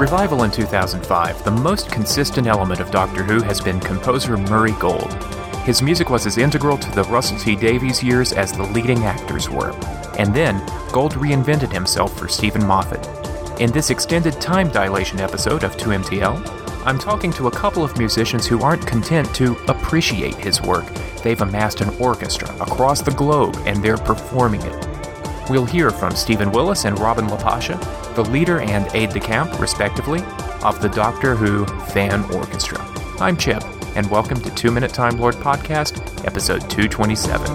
revival in 2005, the most consistent element of Doctor Who has been composer Murray Gold. His music was as integral to the Russell T Davies years as the leading actors were. And then, Gold reinvented himself for Steven Moffat. In this extended time dilation episode of 2MTL, I'm talking to a couple of musicians who aren't content to appreciate his work. They've amassed an orchestra across the globe and they're performing it. We'll hear from Stephen Willis and Robin LaPasha, the leader and aide de camp, respectively, of the Doctor Who Fan Orchestra. I'm Chip, and welcome to Two Minute Time Lord Podcast, episode 227.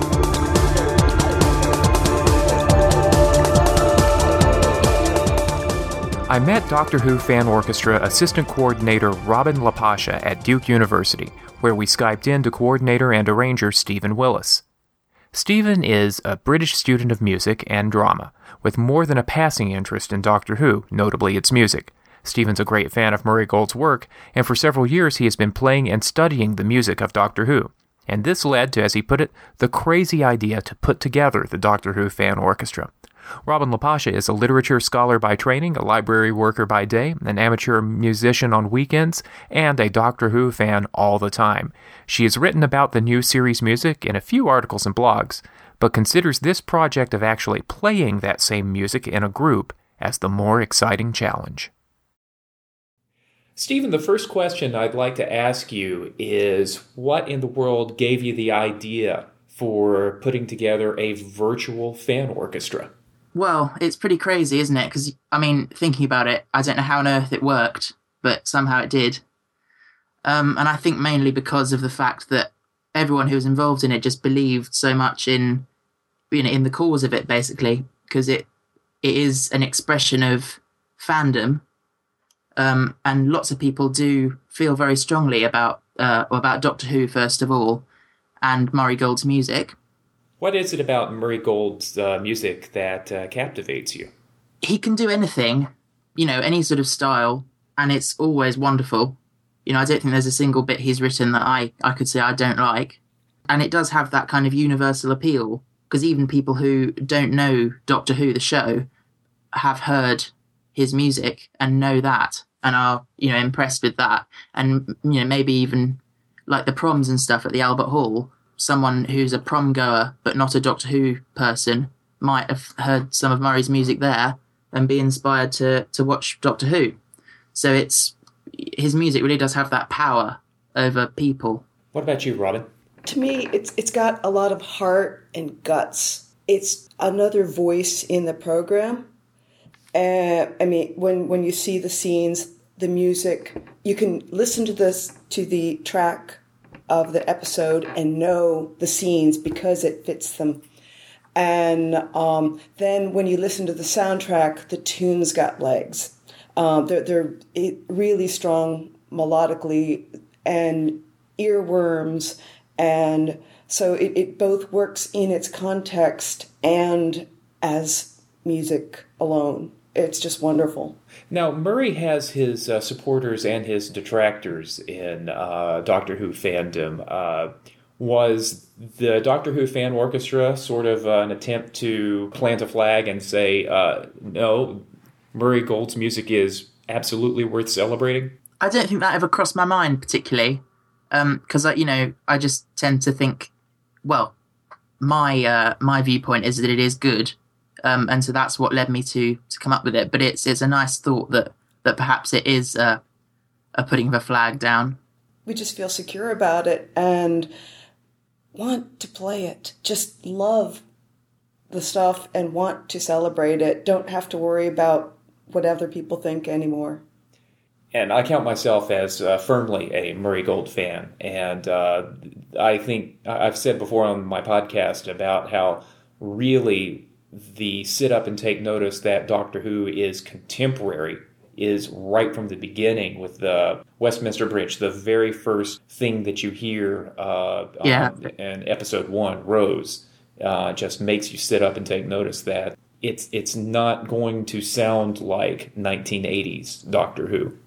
I met Doctor Who Fan Orchestra Assistant Coordinator Robin LaPasha at Duke University, where we Skyped in to coordinator and arranger Stephen Willis. Stephen is a British student of music and drama, with more than a passing interest in Doctor Who, notably its music. Stephen's a great fan of Murray Gold's work, and for several years he has been playing and studying the music of Doctor Who. And this led to, as he put it, the crazy idea to put together the Doctor Who fan orchestra. Robin LaPasha is a literature scholar by training, a library worker by day, an amateur musician on weekends, and a Doctor Who fan all the time. She has written about the new series music in a few articles and blogs, but considers this project of actually playing that same music in a group as the more exciting challenge. Stephen, the first question I'd like to ask you is what in the world gave you the idea for putting together a virtual fan orchestra? Well, it's pretty crazy, isn't it? Because, I mean, thinking about it, I don't know how on earth it worked, but somehow it did. Um, and I think mainly because of the fact that everyone who was involved in it just believed so much in, you know, in the cause of it, basically, because it it is an expression of fandom, um, and lots of people do feel very strongly about uh, about Doctor Who first of all, and Murray Gold's music. What is it about Murray Gold's uh, music that uh, captivates you? He can do anything, you know, any sort of style, and it's always wonderful. You know, I don't think there's a single bit he's written that I, I could say I don't like. And it does have that kind of universal appeal, because even people who don't know Doctor Who, the show, have heard his music and know that and are, you know, impressed with that. And, you know, maybe even like the proms and stuff at the Albert Hall someone who's a prom goer but not a Doctor Who person might have heard some of Murray's music there and be inspired to to watch Doctor Who. So it's his music really does have that power over people. What about you, Robin? To me, it's it's got a lot of heart and guts. It's another voice in the program. Uh, I mean, when when you see the scenes, the music, you can listen to this to the track of the episode and know the scenes because it fits them. And um, then when you listen to the soundtrack, the tunes got legs. Um, they're, they're really strong melodically and earworms. And so it, it both works in its context and as music alone. It's just wonderful. Now, Murray has his uh, supporters and his detractors in uh, Doctor Who fandom. Uh, was the Doctor Who fan orchestra sort of an attempt to plant a flag and say, uh, no, Murray Gold's music is absolutely worth celebrating? I don't think that ever crossed my mind particularly, because um, you know I just tend to think, well, my uh, my viewpoint is that it is good, um, and so that's what led me to to come up with it. But it's it's a nice thought that that perhaps it is uh, a putting of a flag down. We just feel secure about it and want to play it. Just love the stuff and want to celebrate it. Don't have to worry about what other people think anymore. And I count myself as uh, firmly a Murray Gold fan. And uh, I think I've said before on my podcast about how really the sit up and take notice that Doctor Who is contemporary is right from the beginning with the Westminster Bridge, the very first thing that you hear uh, yeah. in episode one, Rose, uh, just makes you sit up and take notice that it's it's not going to sound like 1980s Doctor Who.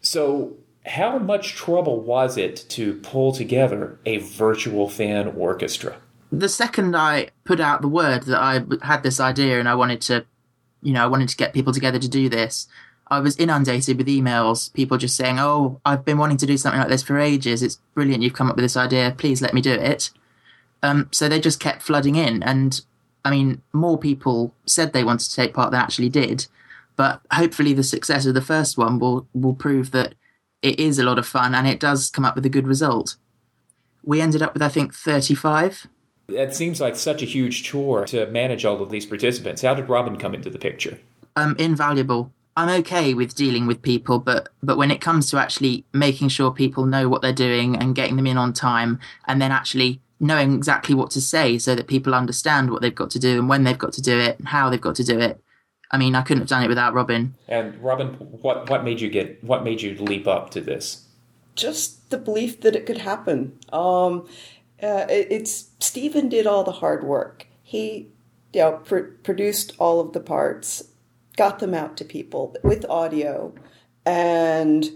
So, how much trouble was it to pull together a virtual fan orchestra? The second I put out the word that I had this idea and I wanted to, you know, I wanted to get people together to do this, I was inundated with emails, people just saying, "Oh, I've been wanting to do something like this for ages. It's brilliant. You've come up with this idea. Please let me do it." Um, so they just kept flooding in, and I mean, more people said they wanted to take part than actually did. But hopefully, the success of the first one will will prove that it is a lot of fun and it does come up with a good result. We ended up with, I think, 35. It seems like such a huge chore to manage all of these participants. How did Robin come into the picture? Um, invaluable. I'm okay with dealing with people, but but when it comes to actually making sure people know what they're doing and getting them in on time, and then actually knowing exactly what to say so that people understand what they've got to do and when they've got to do it and how they've got to do it. I mean, I couldn't have done it without Robin. And Robin, what what made you get what made you leap up to this? Just the belief that it could happen. Um, uh, it's Stephen did all the hard work. He, you know, pr- produced all of the parts, got them out to people with audio, and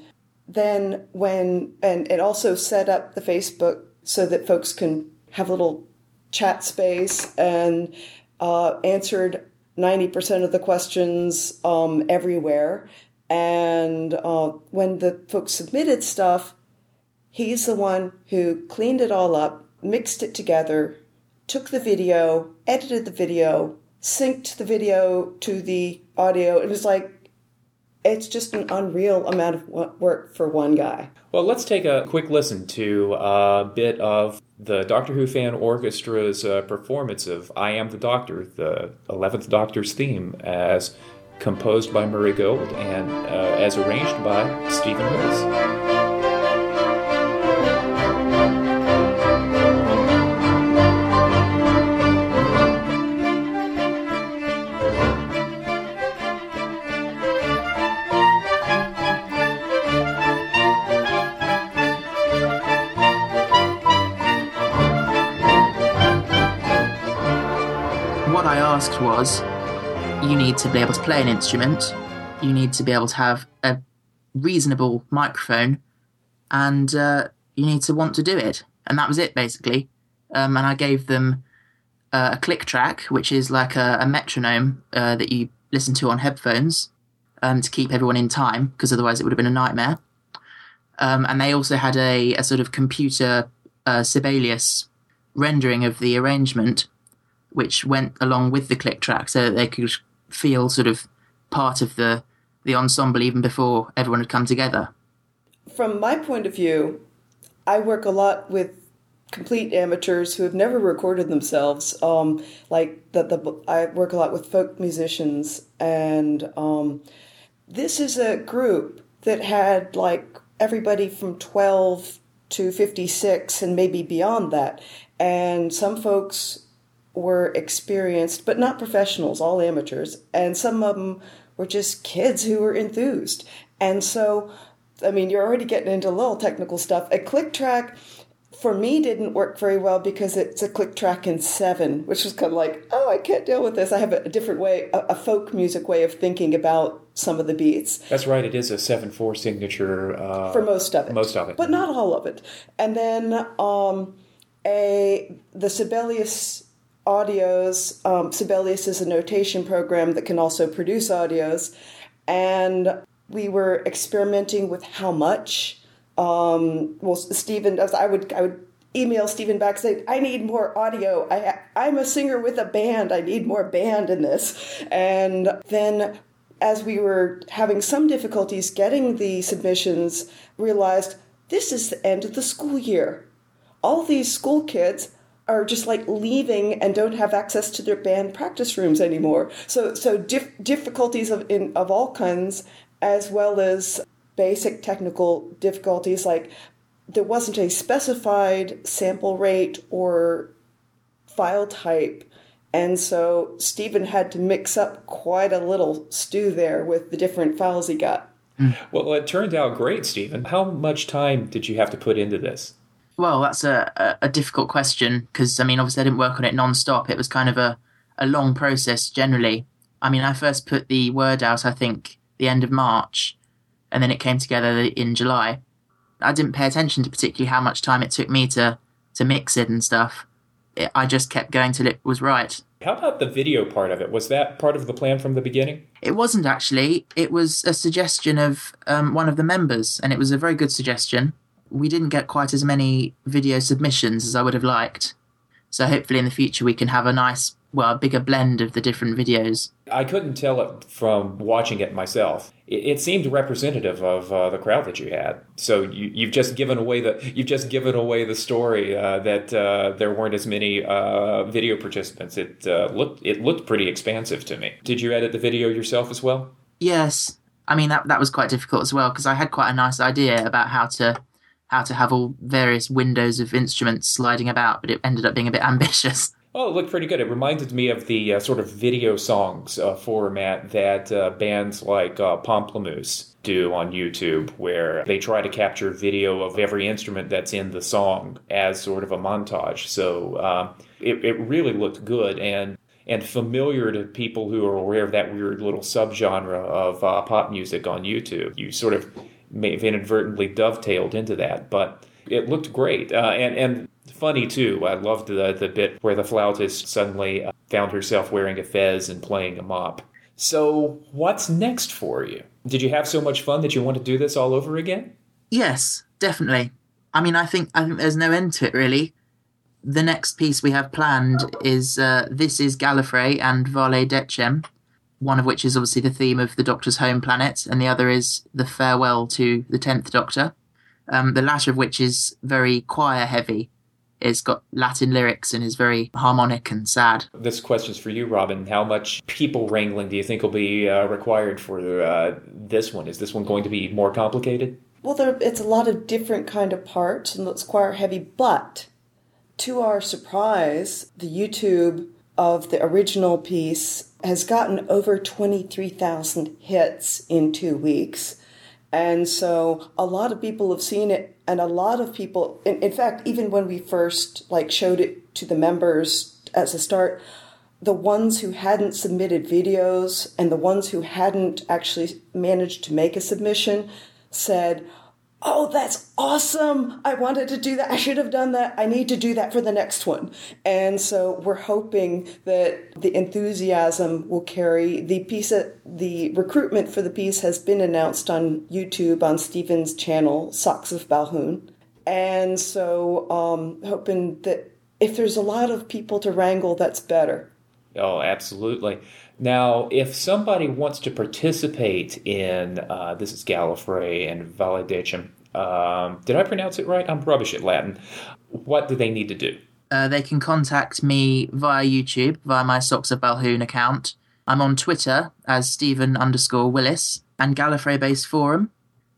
then when and it also set up the Facebook so that folks can have a little chat space and uh, answered 90% of the questions um, everywhere. And uh, when the folks submitted stuff, he's the one who cleaned it all up, mixed it together, took the video, edited the video, synced the video to the audio. It was like, it's just an unreal amount of work for one guy. Well, let's take a quick listen to a bit of the Doctor Who fan orchestra's uh, performance of I Am the Doctor, the 11th Doctor's theme, as composed by Murray Gold and uh, as arranged by Stephen Willis. Was you need to be able to play an instrument, you need to be able to have a reasonable microphone, and uh, you need to want to do it. And that was it, basically. Um, and I gave them uh, a click track, which is like a, a metronome uh, that you listen to on headphones um, to keep everyone in time, because otherwise it would have been a nightmare. Um, and they also had a, a sort of computer uh, Sibelius rendering of the arrangement which went along with the click track so that they could feel sort of part of the the ensemble even before everyone had come together. From my point of view, I work a lot with complete amateurs who have never recorded themselves. Um, like the, the I work a lot with folk musicians, and um, this is a group that had like everybody from twelve to fifty six and maybe beyond that. And some folks were experienced, but not professionals, all amateurs, and some of them were just kids who were enthused. And so, I mean, you're already getting into a little technical stuff. A click track for me didn't work very well because it's a click track in seven, which was kind of like, oh, I can't deal with this. I have a different way, a, folk music way of thinking about some of the beats. That's right. It is a seven four signature uh, for most of it. Most of it, but not all of it. And then um, a the Sibelius audios. Um, Sibelius is a notation program that can also produce audios. And we were experimenting with how much. Um, well, Stephen, I would, I would email Stephen back say, I need more audio. I, I'm a singer with a band. I need more band in this. And then as we were having some difficulties getting the submissions, realized this is the end of the school year. All these school kids are just like leaving and don't have access to their band practice rooms anymore. So so dif- difficulties of in, of all kinds, as well as basic technical difficulties like there wasn't a specified sample rate or file type. And so Stephen had to mix up quite a little stew there with the different files he got. Hmm. Well, it turned out great, Stephen. How much time did you have to put into this? Well, that's a, a, difficult question because, I mean, obviously I didn't work on it non-stop. It was kind of a, a long process generally. I mean, I first put the word out, I think, the end of March, and then it came together in July. I didn't pay attention to particularly how much time it took me to, to mix it and stuff. it, I just kept going till it was right. How about the video part of it? Was that part of the plan from the beginning? It wasn't actually. It was a suggestion of um, one of the members, and it was a very good suggestion. We didn't get quite as many video submissions as I would have liked. So hopefully in the future we can have a nice, well, a bigger blend of the different videos. I couldn't tell it from watching it myself. It, it seemed representative of uh, the crowd that you had. So you, have just given away the you've just given away the story uh, that uh, there weren't as many uh, video participants. It uh, looked it looked pretty expansive to me. Did you edit the video yourself as well? Yes. I mean that that was quite difficult as well because I had quite a nice idea about how to how to have all various windows of instruments sliding about, but it ended up being a bit ambitious. Oh, it looked pretty good. It reminded me of the uh, sort of video songs uh, format that uh, bands like uh, Pomplamoose do on YouTube, where they try to capture video of every instrument that's in the song as sort of a montage. So um, it, it really looked good and and familiar to people who are aware of that weird little subgenre of uh, pop music on YouTube. You sort of may have inadvertently dovetailed into that, but it looked great. Uh, and and funny too. I loved the, the bit where the flautist suddenly uh, found herself wearing a fez and playing a mop. So, what's next for you? Did you have so much fun that you want to do this all over again? Yes, definitely. I mean, I think I think there's no end to it really. The next piece we have planned is uh, this is Gallifrey and Vale Decem, one of which is obviously the theme of the Doctor's home planet, and the other is the farewell to the Tenth Doctor. Um, the latter of which is very choir heavy, it's got Latin lyrics and is very harmonic and sad. This question's for you, Robin. How much people wrangling do you think will be uh, required for uh, this one? Is this one going to be more complicated? Well, there, it's a lot of different kind of parts and it's choir heavy, but to our surprise, the YouTube of the original piece has gotten over 23,000 hits in two weeks. And so a lot of people have seen it and a lot of people in, in, fact even when we first like showed it to the members as a start the ones who hadn't submitted videos and the ones who hadn't actually managed to make a submission said oh, that's awesome. I wanted to do that. I should have done that. I need to do that for the next one. And so we're hoping that the enthusiasm will carry the piece. Of, the recruitment for the piece has been announced on YouTube on Stephen's channel, Socks of Balhoon. And so um, hoping that if there's a lot of people to wrangle, that's better. Oh, absolutely. Now, if somebody wants to participate in uh, this is Gallifrey and Decem, um, did I pronounce it right? I'm rubbish at Latin. What do they need to do? Uh, they can contact me via YouTube, via my Socks of Balhoon account. I'm on Twitter as Stephen underscore Willis and Gallifrey Base Forum.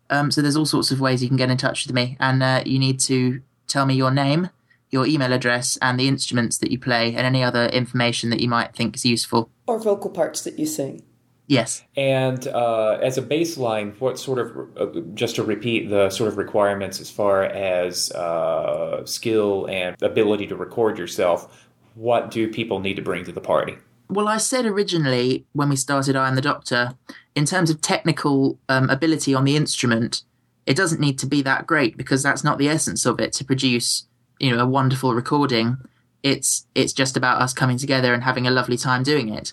Um, so there's all sorts of ways you can get in touch with me, and uh, you need to tell me your name, your email address, and the instruments that you play, and any other information that you might think is useful. Or vocal parts that you sing. Yes. And uh, as a baseline, what sort of, uh, just to repeat the sort of requirements as far as uh, skill and ability to record yourself, what do people need to bring to the party? Well, I said originally when we started I Am the Doctor, in terms of technical um, ability on the instrument, it doesn't need to be that great because that's not the essence of it to produce, you know, a wonderful recording. It's it's just about us coming together and having a lovely time doing it.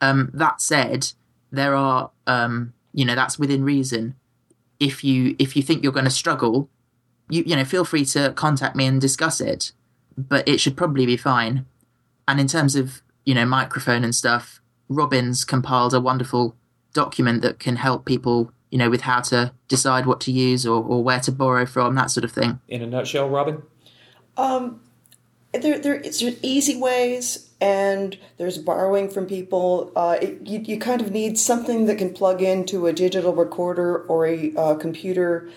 Um, that said, there are um, you know that's within reason. If you if you think you're going to struggle, you you know feel free to contact me and discuss it. But it should probably be fine. And in terms of you know microphone and stuff, Robin's compiled a wonderful document that can help people you know with how to decide what to use or, or where to borrow from that sort of thing. In a nutshell, Robin. Um, there, there, it's easy ways, and there's borrowing from people. Uh, it, you, you kind of need something that can plug into a digital recorder or a uh, computer.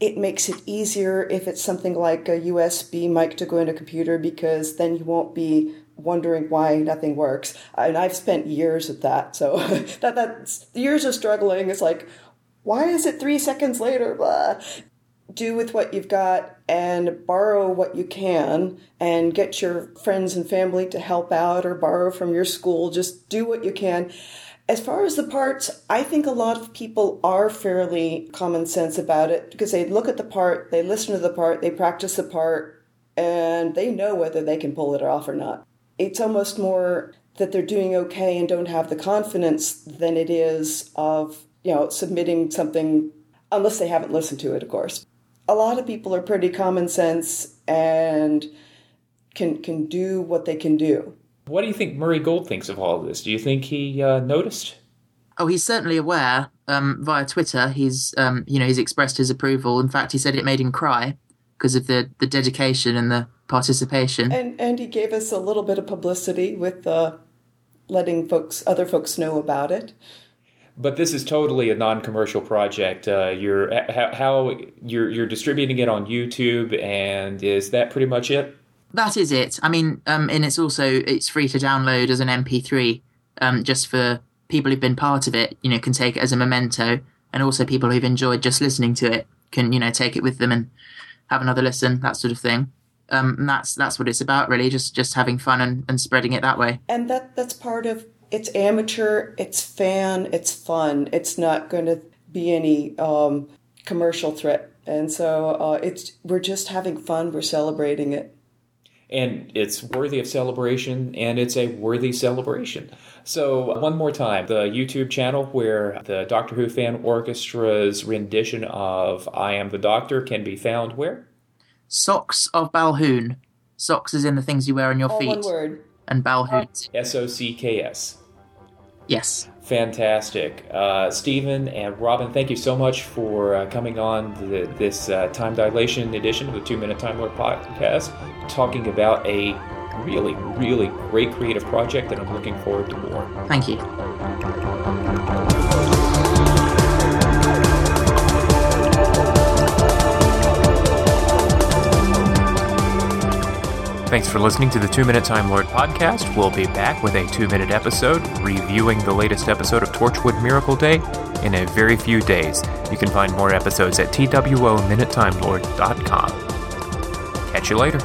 It makes it easier if it's something like a USB mic to go into a computer because then you won't be wondering why nothing works. And I've spent years at that, so that that's years of struggling. It's like, why is it three seconds later? Blah do with what you've got and borrow what you can and get your friends and family to help out or borrow from your school. Just do what you can. As far as the parts, I think a lot of people are fairly common sense about it because they look at the part, they listen to the part, they practice the part, and they know whether they can pull it off or not. It's almost more that they're doing okay and don't have the confidence than it is of, you know, submitting something unless they haven't listened to it, of course. A lot of people are pretty common sense and can can do what they can do. What do you think Murray Gold thinks of all of this? Do you think he uh, noticed? Oh, he's certainly aware. Um, via Twitter, he's um, you know he's expressed his approval. In fact, he said it made him cry because of the the dedication and the participation. And and he gave us a little bit of publicity with uh, letting folks other folks know about it. But this is totally a non-commercial project. Uh, you're how, how you're you're distributing it on YouTube, and is that pretty much it? That is it. I mean, um, and it's also it's free to download as an MP3, um, just for people who've been part of it. You know, can take it as a memento, and also people who've enjoyed just listening to it can you know take it with them and have another listen, that sort of thing. Um, and that's that's what it's about, really, just just having fun and, and spreading it that way. And that that's part of it's amateur, it's fan, it's fun. It's not going to be any um, commercial threat, and so uh, it's we're just having fun. We're celebrating it and it's worthy of celebration and it's a worthy celebration. So, one more time, the YouTube channel where the Doctor Who Fan Orchestra's rendition of I Am the Doctor can be found where? Socks of Balhoon. Socks is in the things you wear on your All feet. one word. And Balhoon. S O C K S. Yes. Fantastic. Uh, Stephen and Robin, thank you so much for uh, coming on the, this uh, time dilation edition of the Two Minute Time Lord podcast, talking about a really, really great creative project that I'm looking forward to more. Thank you. Thanks for listening to the Two Minute Time Lord podcast. We'll be back with a two minute episode reviewing the latest episode of Torchwood Miracle Day in a very few days. You can find more episodes at TWOMinutetimelord.com. Catch you later.